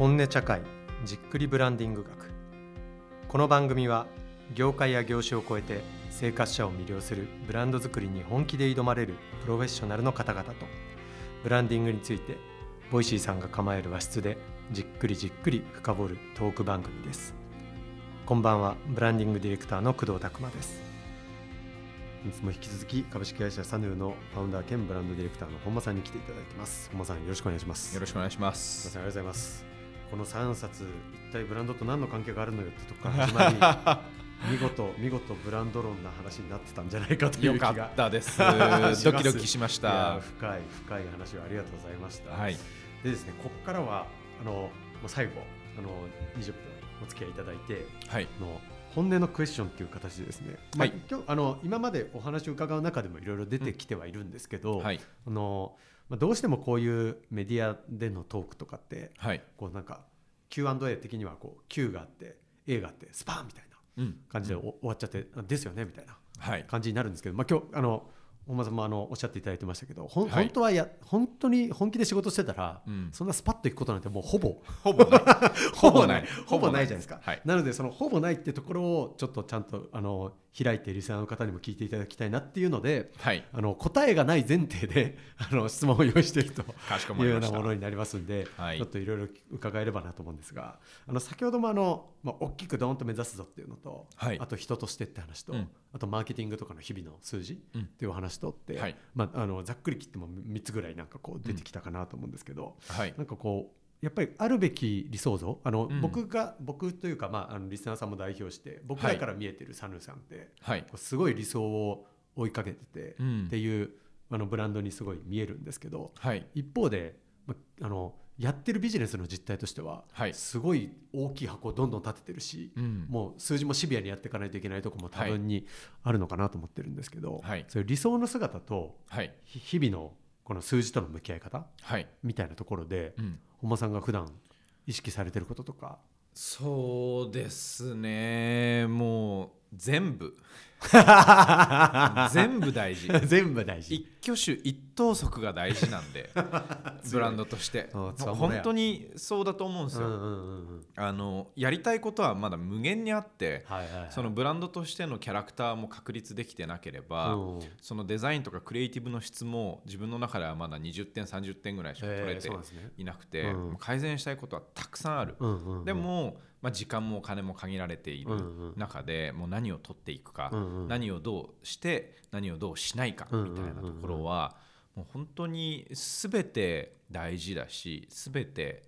本音茶会じっくりブランディング学。この番組は業界や業種を超えて生活者を魅了するブランド作りに本気で挑まれるプロフェッショナルの方々とブランディングについて Voicy さんが構える和室でじっくりじっくり深掘るトーク番組です。こんばんはブランディングディレクターの工藤拓真です。いつも引き続き株式会社 SANU のファウンダー兼ブランドディレクターの本間さんに来ていただいてます。本間さんよろしくお願いします。よろしくお願いしま本間す。さんありがとうございますこの3冊一体ブランドと何の関係があるのよってとこから始まり 見事見事ブランド論な話になってたんじゃないかというよか気がったです。ドキドキしました。深い深い話をありがとうございました、はい。でですねここからはあのもう最後あの20分お付き合いいただいてはい。あの本音のクエスチョンっていう形でですね、まあはい今日あの今までお話を伺う中でもいろいろ出てきてはいるんですけど、はい。あのまあ、どうしてもこういうメディアでのトークとかってはい。こうなんか Q&A 的にはこう Q があって A があってスパーンみたいなうん。感じでお終わっちゃって、あですよねみたいなはい。感じになるんですけど、まあ、今日あの本間さんもあのおっしゃっていただいてましたけどほん、はい。本当はや本当に本気で仕事してたら、うん。そんなスパッといくことなんてもうほぼ ほぼない。ほぼない。ほぼない。じゃないですか、はい。なのでそのほぼないってところをちょっとちゃんとあの開いてリスナーの方にも聞いていただきたいなっていうのではい。あの答えがない前提で あの質問を用意しているというよう。なものになりますんで、はいちょっといろいろ伺えればなと思うんですがあの先ほどもあの、まあ、大きくドーンと目指すぞっていうのと、はいあと人としてって話と、うんあとマーケティングとかの日々の数字うんっていうお話とって、はいまあ、あのざっくり切っても3つぐらいなんかこう出てきたかなと思うんですけど、はい。なんかこうやっぱりあるべき理想像？あの、うん。僕が僕というか、まあ、あのリスナーさんも代表して僕らから見えてるサヌーさんって、はい。こうすごい理想を追いかけてて、うん。っていうあのブランドにすごい見えるんですけどはい。一方で、まあのやってるビジネスの実態としては、はい。すごい大きい箱をどんどん立ててるし、うん。もう数字もシビアにやっていかないといけないところも多分にあるのかなと思ってるんですけど、はい。そういう理想の姿と日々のこの数字との向き合い方はい。みたいなところで、うん。本間さんが普段意識されてることとかそうですね。もう全部。全部大事。全部大事。一挙手一投足が大事なんで ブランドとして。本当にそうだと思うんですよ、うんうんうんうん。あのやりたいことはまだ無限にあってはいはいはい。そのブランドとしてのキャラクターも確立できてなければ、うんそのデザインとかクリエイティブの質も自分の中ではまだ20点30点ぐらいしか取れえーていなくて、うん。改善したいことはたくさんある、うんうんうん。でも、まあ、時間もお金も限られている中でもう何を取っていくか、何をどうして何をどうしないかみたいなところはもう本当に全て大事だし全て、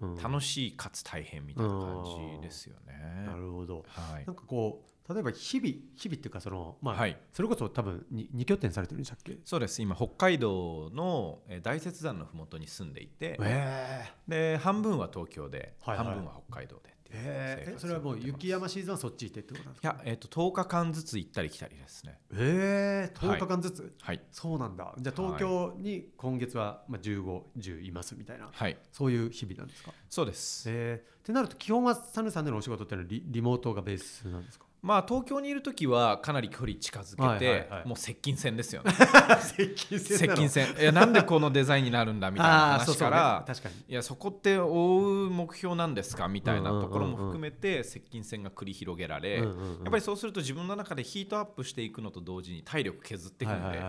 うんうん。楽しいかつ大変みたいな感じですよね。なるほど。はい。なんかこう例えば日々日々っていうかそのまあ、はい。それこそ多分に二拠点されてるんでしたっけ？そうです。今北海道のえー大雪山の麓に住んでいてえで半分は東京で、はいはい。半分は北海道でっていうえそれはもう雪山シーズンはそっち行ってってことなんですか？いや、えー、と10日間ずつ行ったり来たりですね。ええ10日間ずつ、はい、そうなんだ。じゃあ東京に今月はまあ1510いますみたいなはい、そういう日々なんですか？そうです。えー、ってなると基本はサヌさんでのお仕事っていうのはリリモートがベースなんですか？まあ東京にいる時はかなり距離近づけて、もう接近戦ですよね。接近接近戦。いやなんでこのデザインになるんだみたいな話から確かに。いやそこって追う目標なんですかみたいなところも含めて接近戦が繰り広げられ、やっぱりそうすると自分の中でヒートアップしていくのと同時に体力削っていくんで、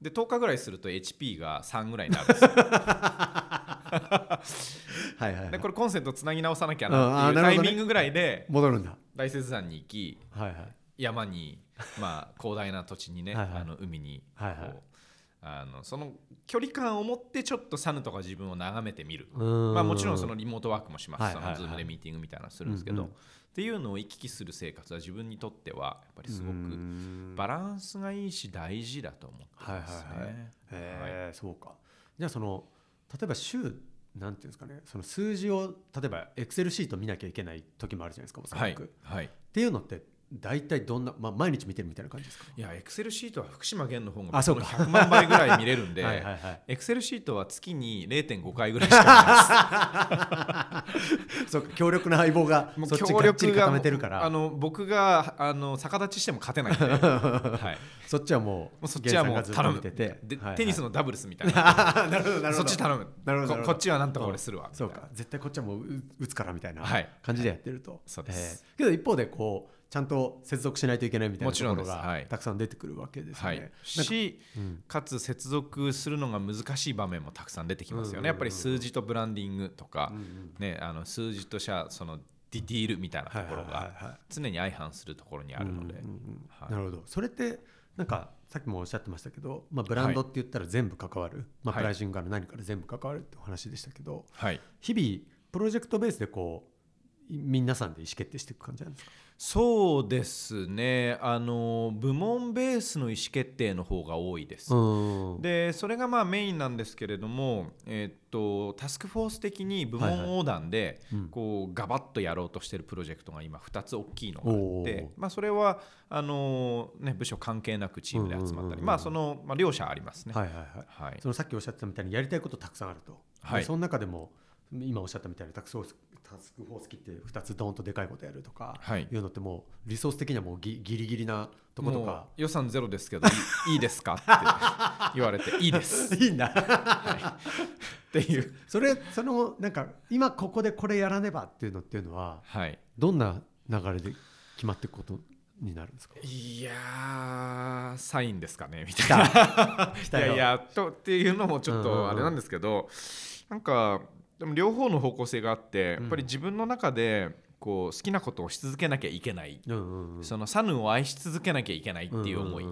で10日ぐらいすると HP が3ぐらいになるんですよ はいはいはい。でこれコンセントつなぎ直さなきゃなっていうタイミングぐらいで戻るんだ。大雪山に行きはいはい。山に、まあ、広大な土地にねはいはい。あの海にこう、はい。はいあのその距離感を持ってちょっと SANU とか自分を眺めてみる、まあ、もちろんそのリモートワークもします、はいはいはい。そのズームでミーティングみたいなのするんですけど、うんうん。っていうのを行き来する生活は自分にとってはやっぱりすごくん。バランスがいいし大事だと思ってますね。はいはいはい。へえそうか。じゃあその例えば週なんていうんですかねその数字を例えばエクセルシート見なきゃいけない時もあるじゃないですかおそはいらく、っはい。ていうのって大体どんな、まあ、毎日見てるみたいな感じですか？いやエクセルシートは福島源の方があそうか。100万倍ぐらい見れるんで はいはいはい。エクセルシートは月に0.5回ぐらいしか そうか強力な相棒がそっちがっちり固めてるから。あの僕があの逆立ちしても勝てないんで、はい、そっちはももううそっちはも源う頼む。てて。ではいはい。テニスのダブルスみたいな。なるほどなるほど。そっち頼む。なるほどここっちはなんとか俺するわ、そうか絶対こっちはもうう打つからみたいなはい。感じでやってると、そうです。えーけど一方でこうちゃんと接続しないといけないみたいなところがたくさん出てくるわけですよはい。ね。なんかしうんかつ接続するのが難しい場面もたくさん出てきますよね、やっぱり数字とブランディングとかうん、うんね、あの数字としたそのディティールみたいなところはいはいがはいはい。常に相反するところにあるので、なるほど。それってなんかさっきもおっしゃってましたけど、まあ、ブランドって言ったら全部関わる、まあ、はいプライシングから何から全部関わるってお話でしたけど、はい、日々プロジェクトベースでこうい皆さんで意思決定していく感じなんですか？そうですね。あの部門ベースの意思決定の方が多いです。うん。でそれがまあメインなんですけれども、えっとタスクフォース的に部門横断でうん。こうガバッとやろうとしてるプロジェクトが今2つ大きいのがあって、まあ、それはあの、ね、部署関係なくチームで集まったり、まあその、まあ、両者ありますね。はいはいはい。はい。そのさっきおっしゃってたみたいにやりたいことたくさんあると、はい。でその中でも今おっしゃったみたいにタスクフォースタスクフォース切って2つドーンとでかいことやるとか、はい。いうのってもうリソース的にはもうギギリギリなとことか。予算ゼロですけどいい いいですかって言われていいです。いいんだっていう、それそのなんか今ここでこれやらねばっていうのっていうのははい、どんな流れで決まっていくことになるんですか？いやーサインですかねみたいな。いやいやとっていうのもちょっうんうんうんとあれなんですけど、なんかでも両方の方向性があってうん。やっぱり自分の中でこう好きなことをし続けなきゃいけない、うんうんうん。そのサヌを愛し続けなきゃいけないっていう思い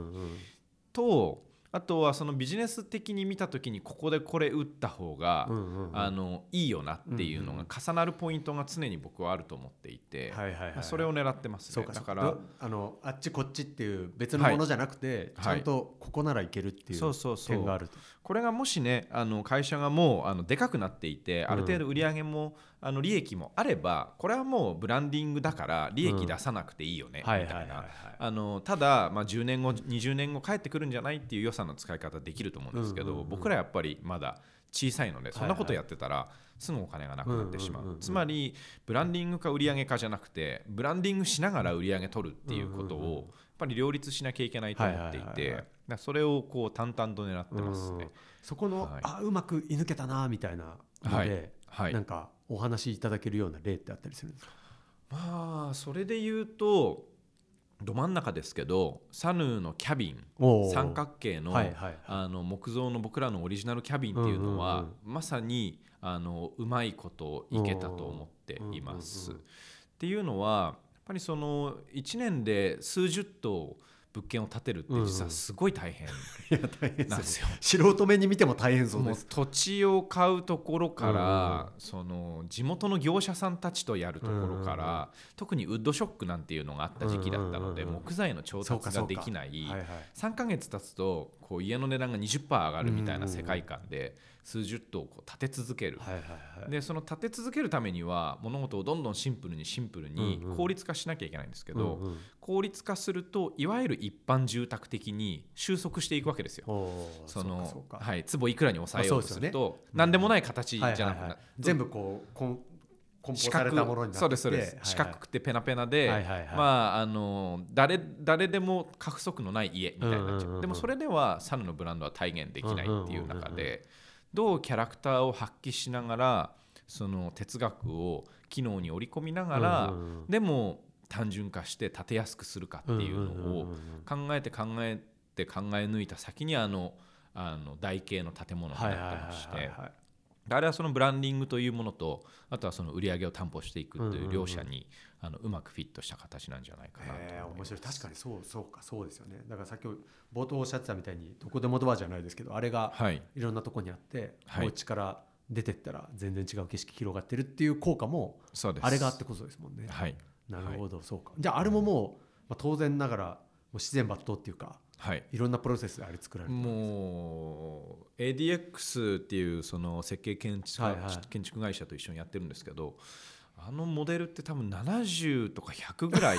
とあとはそのビジネス的に見た時にここでこれ打った方が、あのいいよなっていうのが重なるポイントが常に僕はあると思っていて、それを狙ってますね。だからあのあっちこっちっていう別のものじゃなくて、はい。ちゃんとここならいけるっていうそうそうそう。点があると。これがもしねあの会社がもうあのでかくなっていてある程度売り上げも、あの利益もあればこれはもうブランディングだから利益出さなくていいよね、はいみたいな。ただ、まあ、10年後20年後帰ってくるんじゃないっていう予算の使い方できると思うんですけど、僕らやっぱりまだ小さいのでそんなことやってたらすぐお金がなくなってしまう,、つまりブランディングか売上かじゃなくてブランディングしながら売り上げ取るっていうことをやっぱり両立しなきゃいけないと思っていてそれをこう淡々と狙ってますね。そこの、はい。あうまく射抜けたなみたいなので、はいはい。なんかお話しいただけるような例ってあったりするんですか？まあそれで言うとど真ん中ですけどサヌーのキャビン三角形の,、はいはいはい。あの木造の僕らのオリジナルキャビンっていうのは、うんうんまさにあのうまいこといけたと思っています。うんうんうんっていうのはやっぱりその1年で数十棟物件を建てるって実はすごい大変いや大変なんですよ。素人目に見ても大変そうです。土地を買うところから、その地元の業者さんたちとやるところから、うんうん特にウッドショックなんていうのがあった時期だったので、うんうんうん。木材の調達ができない。はいはい。3ヶ月経つとこう家の値段が20%上がるみたいな世界観で数十棟こう建て続ける。はいはいはい。でその建て続けるためには物事をどんどんシンプルにシンプルに効率化しなきゃいけないんですけど、うんうん。効率化するといわゆる一般住宅的に収束していくわけですよ。そのはい、坪いくらに抑えようとするあと何でもない形じゃはないくなはいはい全部こうこん梱包四され角たものになっててそうですそうです、四角くてペナペナで、はいはいはい。まああの誰誰でも過不足のない家みたいになっちゃう,、うんうんうんうん。でもそれではサヌのブランドは体現できないっていう中うんうんうんうんでどうキャラクターを発揮しながらその哲学を機能に織り込みながら、でも単純化して建てやすくするかっていうのを考えて考えて考え抜いた先にあのあの台形の建物になってまして。あれはそのブランディングというものとあとはその売り上げを担保していくという両者にあのうまくフィットした形なんじゃないかなと思いえ面白い。確かにそうそうかそうですよね。だからさっき冒頭おっしゃってたみたいにどこでもドアじゃないですけどあれがはい。いろんなとこにあって、はい。お家から出てったら全然違う景色広がってるっていう効果もあれがあってこそですもんね。はい。なるほど、そうか。じゃああれももう、まあ、当然ながらもう自然抜刀っていうかはい。いろんなプロセスであれ作られてるもう ADX っていうその設計建築,、はいはい。建築会社と一緒にやってるんですけどあのモデルって多分70とか100ぐらい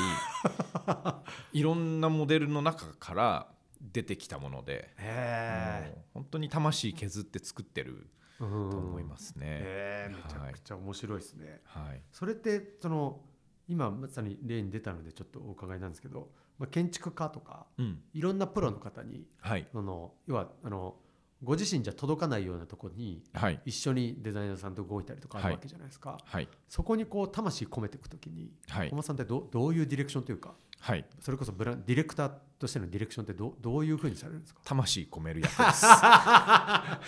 いろんなモデルの中から出てきたものでへもう本当に魂削って作ってるえとと思いますね。めちゃくちゃ面白いですね、はい、それってその今まさに例に出たのでちょっとお伺いなんですけど、まあ、建築家とかうん。いろんなプロの方にはい。その要はあのご自身じゃ届かないようなところにはい。一緒にデザイナーさんと動いたりとかあるはいわけじゃないですか、はい。そこにこう魂込めていくときにはい。本間さんってどどういうディレクションというかはい。それこそブランディレクターとしてのディレクションってどどういうふうにされるんですか？魂込める役です。や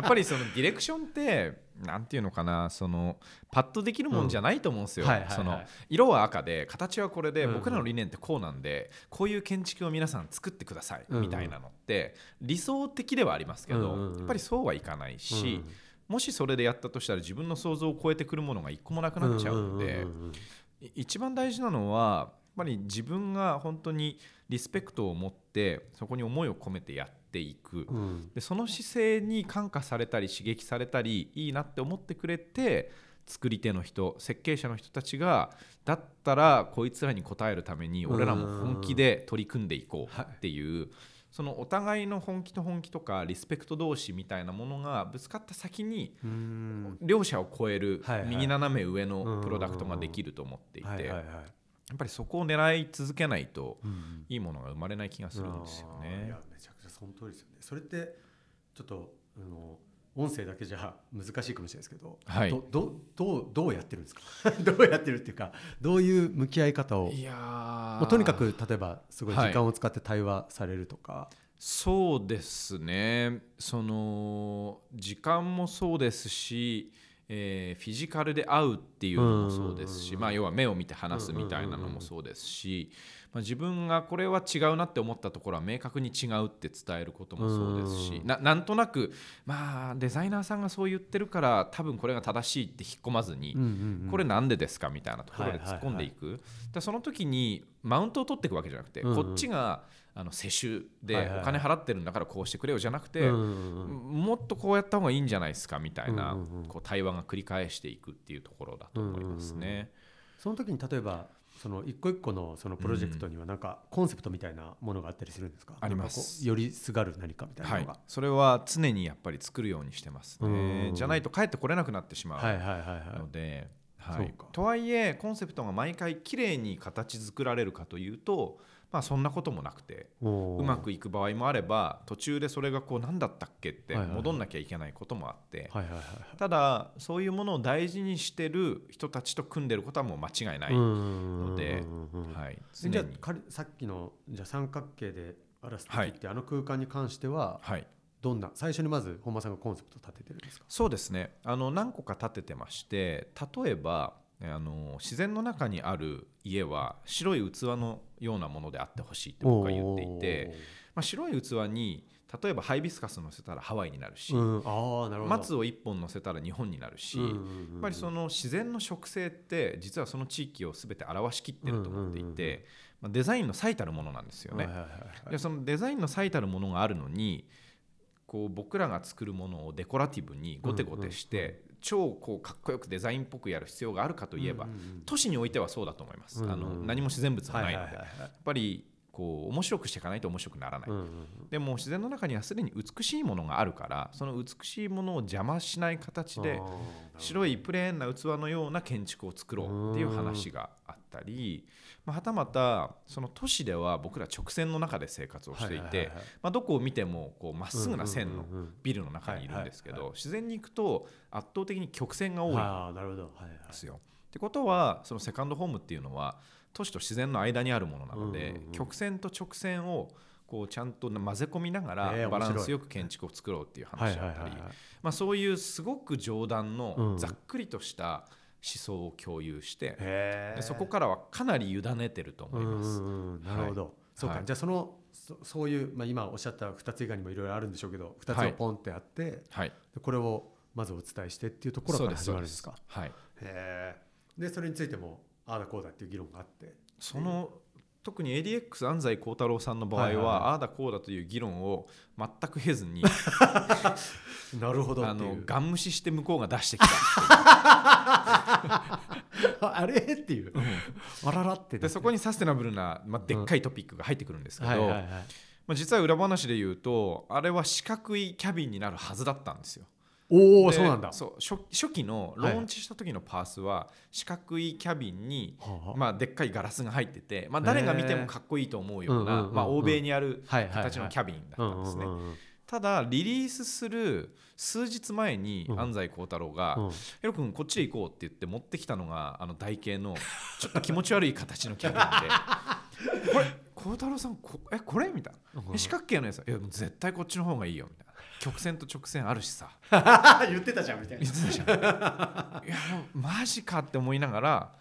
っぱりそのディレクションってなんていうのかなそのパッとできるもんじゃないと思うんですよ、その色は赤で形はこれでうんうん。僕らの理念ってこうなんで、こういう建築を皆さん作ってくださいみたいなのって理想的ではありますけど、うんうんうん。やっぱりそうはいかないし、もしそれでやったとしたら自分の想像を超えてくるものが一個もなくなっちゃうんで、い一番大事なのはぱり自分が本当にリスペクトを持ってそこに思いを込めてやっていく、うん。うんでその姿勢に感化されたり刺激されたりいいなって思ってくれて作り手の人設計者の人たちがだったらこいつらに応えるために俺らも本気で取り組んでいこうっていう。そのお互いの本気と本気とかリスペクト同士みたいなものがぶつかった先にうん。両者を超える右斜め上のプロダクトができると思っていてやはいはいはいっぱりそこを狙い続けないとうんいいものが生まれない気がするんですよね。あーいや。めちゃくちゃその通りですよね。それってちょっとあの音声だけじゃ難しいかもしれないですけど、はい。どどどうどうやってるんですか？どうやってるっていうかどういう向き合い方をいやー。もうとにかく例えばすごい時間を使って対話されるとか、そうですね。その時間もそうですし、えーフィジカルで会うっていうのもそうですし、うんまあ、要は目を見て話すみたいなのもそうですし、まあ、自分がこれは違うなって思ったところは明確に違うって伝えることもそうですし、うんななんとなく、まあ、デザイナーさんがそう言ってるから多分これが正しいって引っ込まずに、これなんでですかみたいなところで突っ込んでいく、でその時にマウントを取っていくわけじゃなくて、こっちがあの世襲はいではいはい。お金払ってるんだからこうしてくれよじゃなくて、もっとこうやった方がいいんじゃないですかみたいな、こう対話が繰り返していくっていうところだと思いますね。その時に例えばその一個一個のそのプロジェクトにはなんかコンセプトみたいなものがあったりするんですか、あります。よりすがる何かみたいなはい。のが、、それは常にやっぱり作るようにしてますね。うんじゃないと帰ってこれなくなってしまうはいはいはいはい。ので、とはいえコンセプトが毎回きれいに形作られるかというと、まあ、そんなこともなくてうまくいく場合もあれば途中でそれがこう何だったっけって戻んなきゃいけないこともあって、ただそういうものを大事にしてる人たちと組んでることはもう間違いない、のでははい、じゃあさっきのじゃあ三角形で荒らす時って、あの空間に関してははい、どんな最初にまず本間さんがコンセプトを立ててるんですか？そうですね。あの何個か立ててまして例えばあの自然の中にある家は白い器のようなものであってほしいって僕は言っていて、まあ、白い器に例えばハイビスカス乗せたらハワイになるし、うん、松を1本乗せたら日本になるし、やっぱりその自然の植生って実はその地域を全て表しきってると思っていてまあデザインの最たるものなんですよね。でそのデザインの最たるものがあるのにこう僕らが作るものをデコラティブにゴテゴテして、超こうかっこよくデザインっぽくやる必要があるかといえば、うんうんうん。都市においてはそうだと思います。うんうんあの何も自然物がないので、はいはいはいはい。やっぱりこう面白くしていかないと面白くならない。うんうんでも自然の中にはすでに美しいものがあるからその美しいものを邪魔しない形で白いプレーンな器のような建築を作ろうっていう話があったり、まあ、はたまたその都市では僕ら直線の中で生活をしていてどこを見てもこうまっすぐな線のうんうんうんうん。ビルの中にいるんですけど自然に行くと圧倒的に曲線が多いんですよ。ってことはそのセカンドホームっていうのは都市と自然の間にあるものなので、うんうんうん。曲線と直線をこうちゃんと混ぜ込みながらバランスよく建築を作ろうっていうはい話だったりはいはいはいまあそういうすごく冗談うん。のざっくりとした思想を共有して、へでそこからはかなり委ねてると思います。うんうんうん。なるほど、そうか、はい。じゃあそのそそういう、まあ、今おっしゃった2つ以外にもいろいろあるんでしょうけど2つはい。をポンってあって、はい、でこれをまずお伝えしてっていうところから始まるんですか？はい、でそれについてもああだこうだっていう議論があって。その特に ADX 安西幸太郎さんの場合は、はいはいはい。ああだこうだという議論を全く経ずに なるほどあのガン無視して向こうが出してきた あれ？っていう、あららってでそこにサステナブルな、まあ、でっかいトピックが入ってくるんですけど、はいはいはい。まあ、実は裏話で言うとあれは四角いキャビンになるはずだったんですよ。でおおそうなんだ。そう初初期のローンチした時のパースは四角いキャビンに、はあ。まあ、でっかいガラスが入ってて、まあ、誰が見てもかっこいいと思うような、うんうんうんうん。まあ、欧米にある形のキャビンだったんですね。うんうんうんただリリースする数日前にうん。安西幸太郎がうん「ヘロ君こっちで行こう」って言って持ってきたのがあの台形のちょっと気持ち悪い形のキャビンで「これ幸太郎さんこえこれ?」みたいな。四角形のやついや絶対こっちの方がいいよ」みたいな曲線と直線あるしさ。言ってたじゃんみたいな。言ってたじゃん。いやマジかって思いながら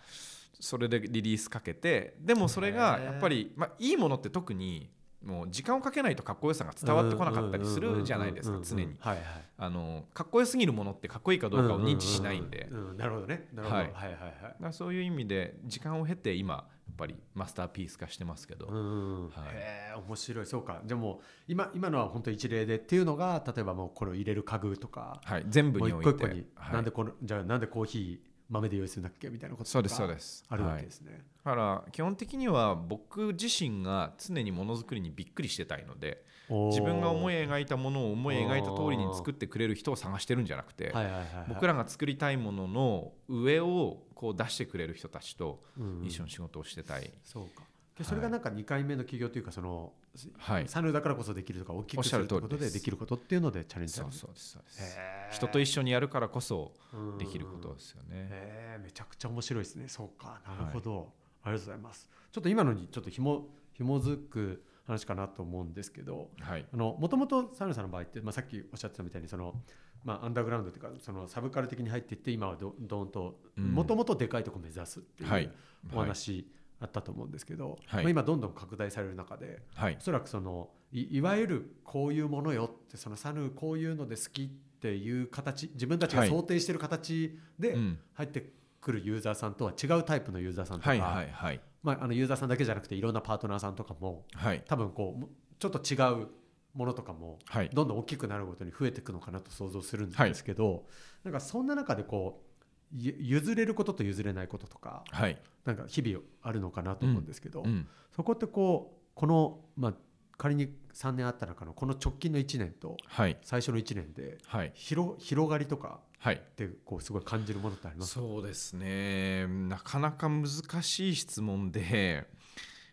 それでリリースかけてでもそれがやっぱり、まあ、いいものって特にもう時間をかけないとかっこよさが伝わってこなかったりするじゃないですか常に。はいはい。あのかっこよすぎるものってかっこいいかどうかを認知しないんで。なるほどね。なるほど。ははいいはいはい。だからそういう意味で時間を経て今ぱりマスターピース化してますけど、うんはい。へえ面白い。そうか。でも今今のは本当一例でっていうのが例えばもうこれを入れる家具とか。はい、全部において。一個一個に、はい。なんでこのじゃあなんでコーヒー豆で用意するんだっけみたいなことそうですそうです。あるわはいけですね、だから基本的には僕自身が常にものづくりにびっくりしてたいので自分が思い描いたものを思い描いた通りに作ってくれる人を探してるんじゃなくて、はいはいはいはい。僕らが作りたいものの上をこう出してくれる人たちとうん。一緒に仕事をしてたい、そうかでそれがなんか2回目の企業というかその、はい。サヌだからこそできるとか大きおっしゃるくするってことです。でできることっていうのでチャレンジそうそうですそうです。人と一緒にやるからこそうん。できることですよね、へえめちゃくちゃ面白いですね。そうか。なるほど、ありがとうございます。ちょっと今のにちょっとひも紐づく話かなと思うんですけどもともとサヌさんの場合って、まあ、さっきおっしゃってたみたいにその、まあ、アンダーグラウンドというかそのサブカル的に入っていって今はどどんとうん。もともとでかいとこ目指すっていはい。うお話あったと思うんですけど、はい。まあ、今どんどん拡大される中ではい。おそらくそのいいわゆるこういうものよってそのサヌこういうので好きっていう形自分たちがはい。想定している形でうん。入ってくるユーザーさんとは違うタイプのユーザーさんとか、はいはいはい。まあ、あのユーザーさんだけじゃなくていろんなパートナーさんとかもはい。多分こうもちょっと違うものとかもはい。どんどん大きくなるごとに増えていくのかなと想像するんですけど、なんかそんな中でこうゆ譲れることと譲れないこととかはい。なんか日々あるのかなと思うんですけど、うん。そこってこうこの、まあ、仮に3年あった中のこの直近の1年とはい。最初の1年ではい。広広がりとかはい。ってこうすごい感じるものってあります？かそうですね。なかなか難しい質問で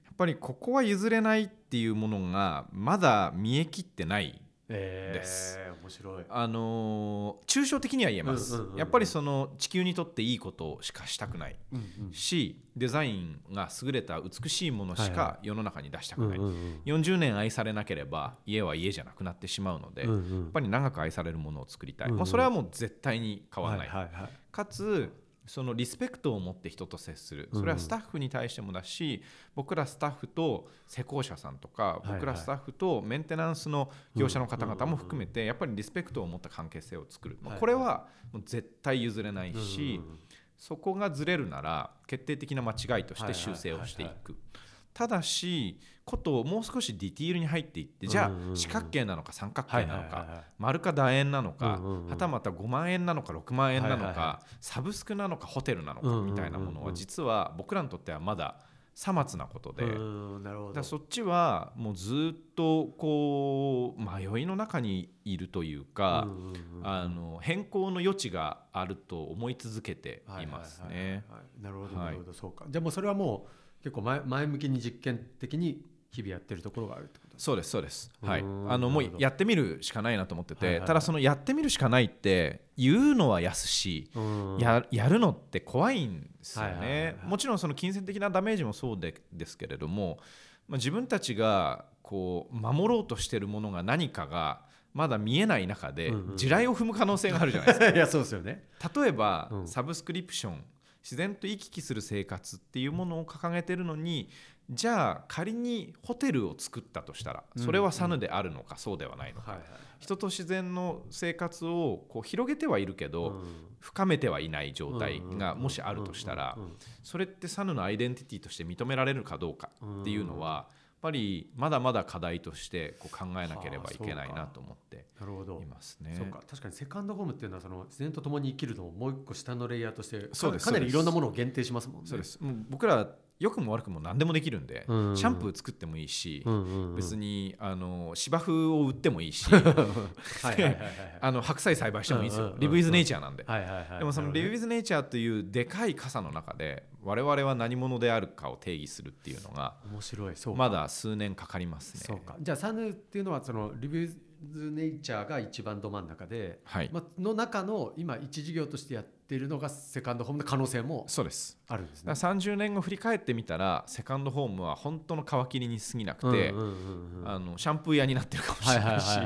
やっぱりここは譲れないっていうものがまだ見えきってないえーです面白い。あのー抽象的には言えます、やっぱりその地球にとっていいことしかしたくない。うんうんしデザインが優れた美しいものしか世の中に出したくない、うんうんうん。40年愛されなければ家は家じゃなくなってしまうので、うんやうん。っぱり長く愛されるものを作りたい、うんうん。まあ、それはもう絶対に変わらない。かつそのリスペクトを持って人と接する。それはスタッフに対してもだし、僕らスタッフと施工者さんとかはい僕らスタッフとメンテナンスの業者の方々も含めてやっぱりリスペクトを持った関係性を作る、まこれはもう絶対譲れないし、そこがずれるなら決定的な間違いとして修正をしていく。ただしことをもう少しディティールに入っていってじゃあ四角形なのか三角はい形ないのか丸か楕円なのかはたまた5万円なのか6万円なのかサブスクなのかホテルなのかみたいなものは実は僕らにとってはまださまつなことで。だそっちはもうずっとこう迷いの中にいるというか、あの変更の余地があると思い続けていますね。なるほどはい。なるほどそうか。じゃあもうそれはもう結構前前向きに実験的に日々やってるところがあるってこと？そうですそうです。はい。うんあのもうやってみるしかないなと思ってて、はいはいはい。ただそのやってみるしかないって言うのは安し、うん。ややるのって怖いんですよはいはいはいねは。い。もちろんその金銭的なダメージもそうでですけれども、まあ、自分たちがこう守ろうとしてるものが何かがまだ見えない中で地雷を踏む可能性があるじゃないですか。いやそうですよね。例えば、うん。サブスクリプション自然と行き来する生活っていうものを掲げてるのにじゃあ仮にホテルを作ったとしたらそれはサヌであるのかそうではないのか、人と自然の生活をこう広げてはいるけど、うん。深めてはいない状態がもしあるとしたらそれってサヌのアイデンティティとして認められるかどうかっていうのはぱりまだまだ課題としてこう考えなければいけないなと思っていますね。そうか。確かにセカンドホームっていうのはその自然と共に生きるのをもう一個下のレイヤーとしてかそうですかなりいろんなものを限定しますもんね。そうです。僕ら良くも悪くも何でもできるんで、うん。シャンプー作ってもいいし、別にあの芝生を売ってもいいし白菜栽培してもいいですよ、リブイズネイチャーなんで、はいはいはい。でもそのリブイズネイチャーというでかい傘の中で我々は何者であるかを定義するっていうのが面白いそうか。まだ数年かかりますね。そうか。じゃあサヌっていうのはそのリビューズネイチャーが一番ど真ん中で、はい、まあの中の今一事業としてやっているのがセカンドホームの可能性もそうです。あるんですね。だか。ら30年後振り返ってみたらセカンドホームは本当の皮切りに過ぎなくて、あのシャンプー屋になってるかもしれないし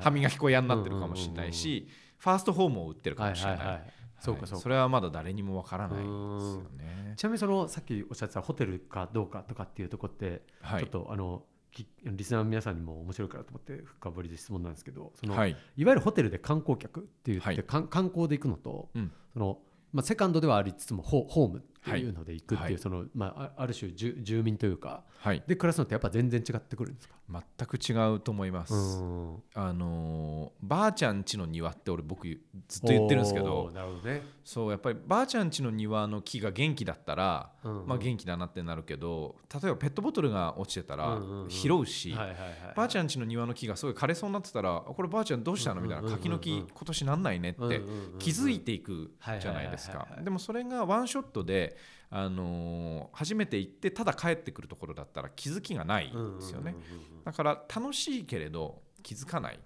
歯磨き粉屋になってるかもしれないし、ファーストホームを売ってるかもしれない。はいはいはいそうかそうか。それはまだ誰にもわからないですよね。ちなみにそのさっきおっしゃってたホテルかどうかとかっていうところって、はい。ちょっとあのきリスナーの皆さんにも面白いからと思って深掘りで質問なんですけどその、、はい。い、わゆるホテルで観光客って言って、はい。観光で行くのと、うん。そのまあ、セカンドではありつつもホホームい。うので行くっていう、はい。そのまあ、あある種住住民というかはい、で暮らすのってやっぱ全然違ってくるんですか？全く違うと思います。うん。あのーばあちゃん家の庭って俺僕ずっと言ってるんですけおどーなるほどね、そうやっぱりばあちゃん家の庭の木が元気だったら、うんうん。まあ、元気だなってなるけど例えばペットボトルが落ちてたら拾うし、ばあちゃん家の庭の木がすごい枯れそうになってたらあこればあちゃんどうしたの？みたいな柿の木今年なんないねって気づいていくじゃないですか。でもそれがワンショットで、あのー初めて行ってただ帰ってくるところだったら気づきがないんですよね。うんうんうんうんうん。だから楽しいけれど気づかない。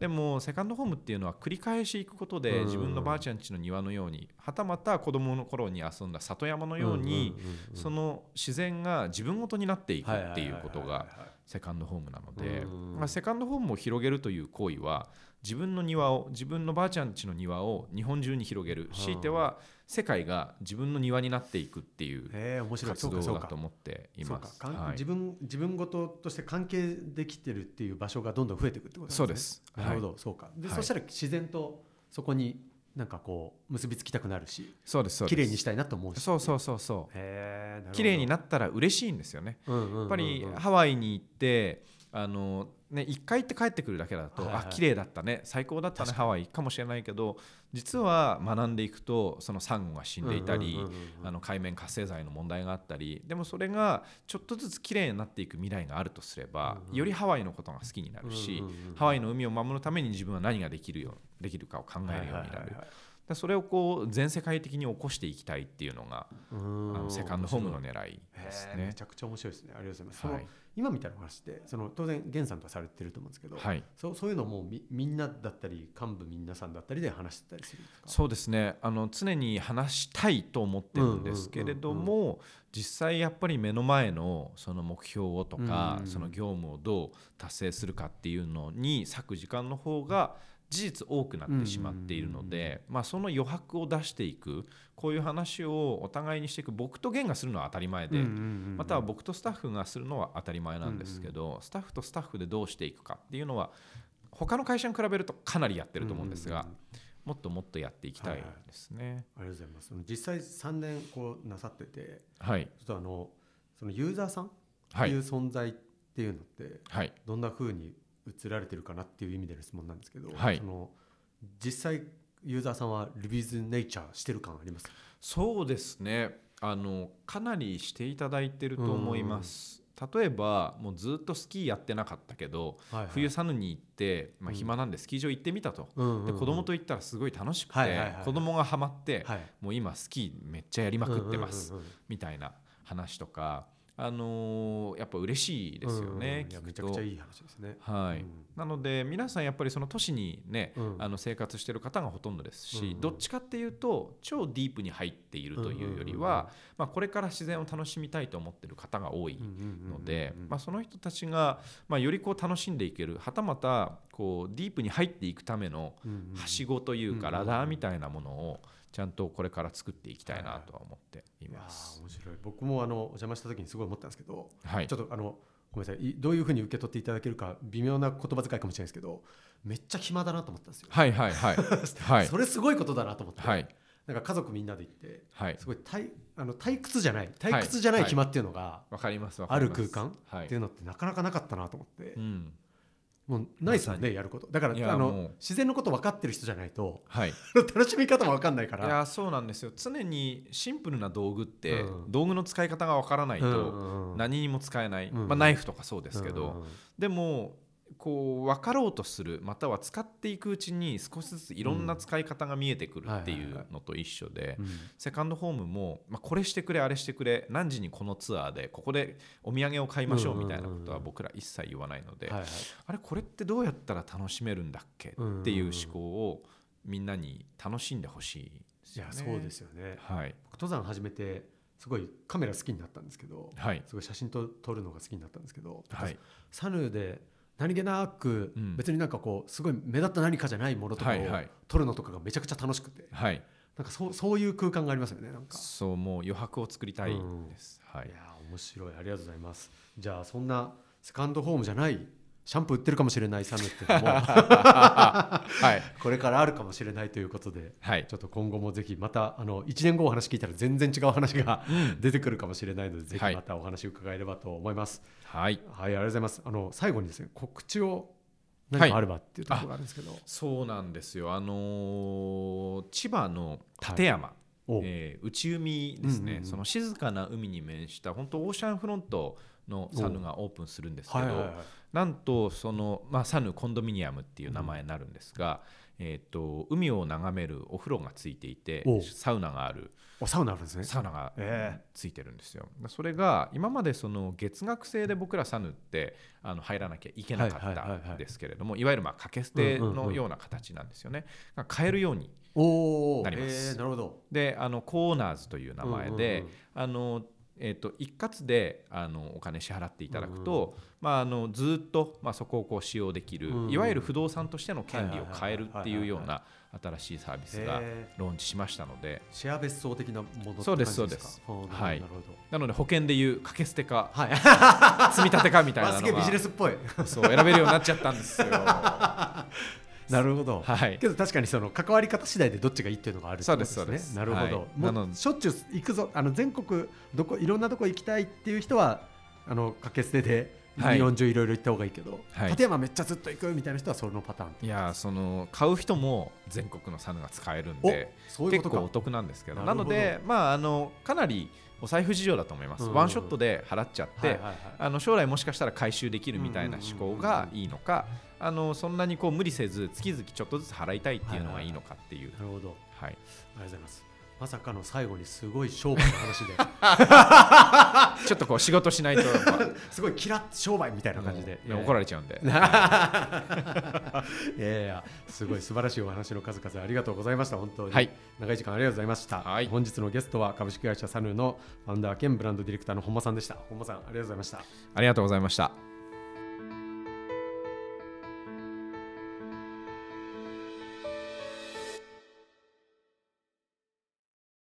でもセカンドホームっていうのは繰り返し行くことでうん自分のばあちゃん家の庭のようにはたまた子供の頃に遊んだ里山のようにんんうんうんその自然が自分ごとになっていくっていうことがセカンドホームなのでうんまあセカンドホームを広げるという行為は自分の庭を自分のばあちゃん家の庭を日本中に広げる。強いては世界が自分の庭になっていくっていうへえ面白い。活動だと思っています。はい。自分自分ごととして関係できてるっていう場所がどんどん増えていくってことそうです。ねなるほど、そうか。で、はい。そしたら自然とそこになんかこう結びつきたくなるしそうですそうです。綺麗にしたいなと思うし。そうそうそうそう。綺麗にななったら嬉しいんですよね。うんうんうんうん。やっぱりハワイに行ってあのね1回行って帰ってくるだけだと、はいはい。あ綺麗だったね最高だったねハワイかもしれないけど実は学んでいくとそのサンゴが死んでいたり、海面活性剤の問題があったりでもそれがちょっとずつ綺麗になっていく未来があるとすれば、うんうん。よりハワイのことが好きになるし、うんうんうんハワイの海を守るために自分は何ができるよできるかを考えるようになる。はいはいはいはい。でそれをこう全世界的に起こしていきたいっていうのがうん。あのセカンドホームの狙いですね。めち。ゃくちゃ面白いですね。ありがとうございます、はい今みたいな話ってその当然源さんとはされてると思うんですけど、はい。そうそういうのもみみんなだったり幹部皆さんだったりで話してたりするんですか？そうですね。あの常に話したいと思ってるんですけれども実際やっぱり目の前のその目標をとか、うん。その業務をどう達成するかっていうのに割く時間の方が事実多くなってしまっているので、まあ、その余白を出していくこういう話をお互いにしていく僕と源がするのは当たり前で、または僕とスタッフがするのは当たり前なんですけど、スタッフとスタッフでどうしていくかっていうのは他の会社に比べるとかなりやってると思うんですが、もっともっとやっていきたいですね。ありがとうございます。実際3年こうなさっててはい、ちょっとあのそのユーザーさんっはいてい。う存在っていうのってはい、どんな風に映られてるかなっていう意味での質問なんですけど、はい。その実際ユーザーさんはリビーズネイチャーしてる感あります？そうですね。あのかなりしていただいてると思います。例えばもうずっとスキーやってなかったけど、冬サヌに行って、まあ、暇なんでスキー場行ってみたと、で子供と行ったらすごい楽しくて、はいはいはい。はい子供がハマって、はい。もう今スキーめっちゃやりまくってます、うんうんうんうん。みたいな話とか、あのーやっぱ嬉しいですよね、うんめちゃくちゃいい話ですね。はい。うん。なので皆さんやっぱりその都市にね、うんあの生活してる方がほとんどですし、うんうん。どっちかっていうと超ディープに入っているというよりうんうんうんうん。は、まあ、これから自然を楽しみたいと思ってる方が多いので、まあ、その人たちが、まあ、よりこう楽しんでいけるはたまたこうディープに入っていくためのはしごというかうん。ラダーみたいなものをちゃんとこれから作っていきたいなとは思っています。ー。面白い。僕もあのお邪魔した時にすごい思ったんですけど、はい。ちょっとあのごめんなさい。いどういうふうに受け取っていただけるか微妙な言葉遣いかもしれないですけどめっちゃ暇だなと思ったんですよ、はいはいはい。はい。それすごいことだなと思って、はい。なんか家族みんなで行ってはい。すごい退あの退屈じゃない退屈じゃない暇っていうのが、わかりますわかあります。る空間はい。っていうのってなかなかなかったなと思って、うんもうないですよまさねやること。だからあの自然のこと分かってる人じゃないとはい。楽しみ方も分かんないかいらやそうなんですよ。常にシンプルな道具って、うん。道具の使い方がわからないと何にも使えない、うんまあ、ナイフとかそうですけど、うんうん。でもこう分かろうとするまたは使っていくうちに少しずついろんな使い方が見えてくるっていうのと一緒でうん。セカンドホームも、まあ、これしてくれあれしてくれ何時にこのツアーでここでお土産を買いましょうみたいなことは僕ら一切言わないので、あれこれってどうやったら楽しめるんだっけうんっていう思考をみんなに楽しんでほしいいや。そうですよね。はい僕登山始めてすごいカメラ好きになったんですけどはい。すごい写真と撮るのが好きになったんですけど、はいサヌーで何気なく、うん。別になんかこうすごい目立った何かじゃないものとかを撮るのとかがめちゃくちゃ楽しくて、はい。なんかそうそういう空間がありますよね。なんか。そうもう余白を作りたいです。はい。いやー面白い。ありがとうございます。じゃあそんなセカンドホームじゃないシャンプー売ってるかもしれないサヌーっていうのもはい。これからあるかもしれないということではい。ちょっと今後もぜひまたあの1年後お話聞いたら全然違う話が出てくるかもしれないので、ぜひまたお話伺えればと思います。はい。はい、ありがとうございます。あの最後にですね告知を何かあればっていうところがあるんですけど、そうなんですよ。あのー千葉の館山、おえー内海ですね、うんうんうん。その静かな海に面した本当オーシャンフロントのサヌがオープンするんですけど、はいはいはいなんとその、まあ、サヌコンドミニアムっていう名前になるんですが、えー、と海を眺めるお風呂がついていておサウナがある。おサウナあるんですね。サウナがえついてるんですよ。それが今までその月額制で僕らサヌってあの入らなきゃいけなかったんですけれどもいわゆるまあ掛け捨てのような形なんですよね。が買えるようになります。えーなるほど。であのコーナーズという名前で、うんうんうん。あのえー、と一括であのお金支払っていただくと、まあ、あのずっと、まあ、そこをこう使用できる、うんいわゆる不動産としての権利を変えるっていうようはいな新しいサービスがへローンチしましたので。シェア別荘的なものそうですか？そうですはい。なので保険でいう掛け捨てかはい。積み立てかみたいなのが ビジネスっぽい。そう選べるようになっちゃったんですよ。なるほど。はい。けど確かにその関わり方次第でどっちがいいっていうのがある。そうですそうです。なるほど。はい。もうしょっちゅう行くぞ。あの全国どこいろんなとこ行きたいっていう人はあの掛け捨てではい。日本中いろいろ行った方がいいけど、はい。立山めっちゃずっと行くみたいな人はそのパターン。いやーその買う人も全国のサヌが使えるんおでそういうことか。結構お得なんですけど。なのでまああのかなりお財布事情だと思います、うんワンショットで払っちゃって、あの将来もしかしたら回収できるみたいな思考がいいのかあのそんなにこう無理せず月々ちょっとずつ払いたいっていうのがいいのかっていう、なるほど。ありはい、がとうございます。まさかの最後にすごい商売の話で、ちょっとこう仕事しないと。すごいキラッ商売みたいな感じで、怒られちゃうんで。いやいやいやすごい素晴らしいお話の数々ありがとうございました本当に、はい。長い時間ありがとうございました、はい。本日のゲストは株式会社サヌーのファウンダー兼ブランドディレクターの本間さんでした。本間さんありがとうございました。ありがとうございました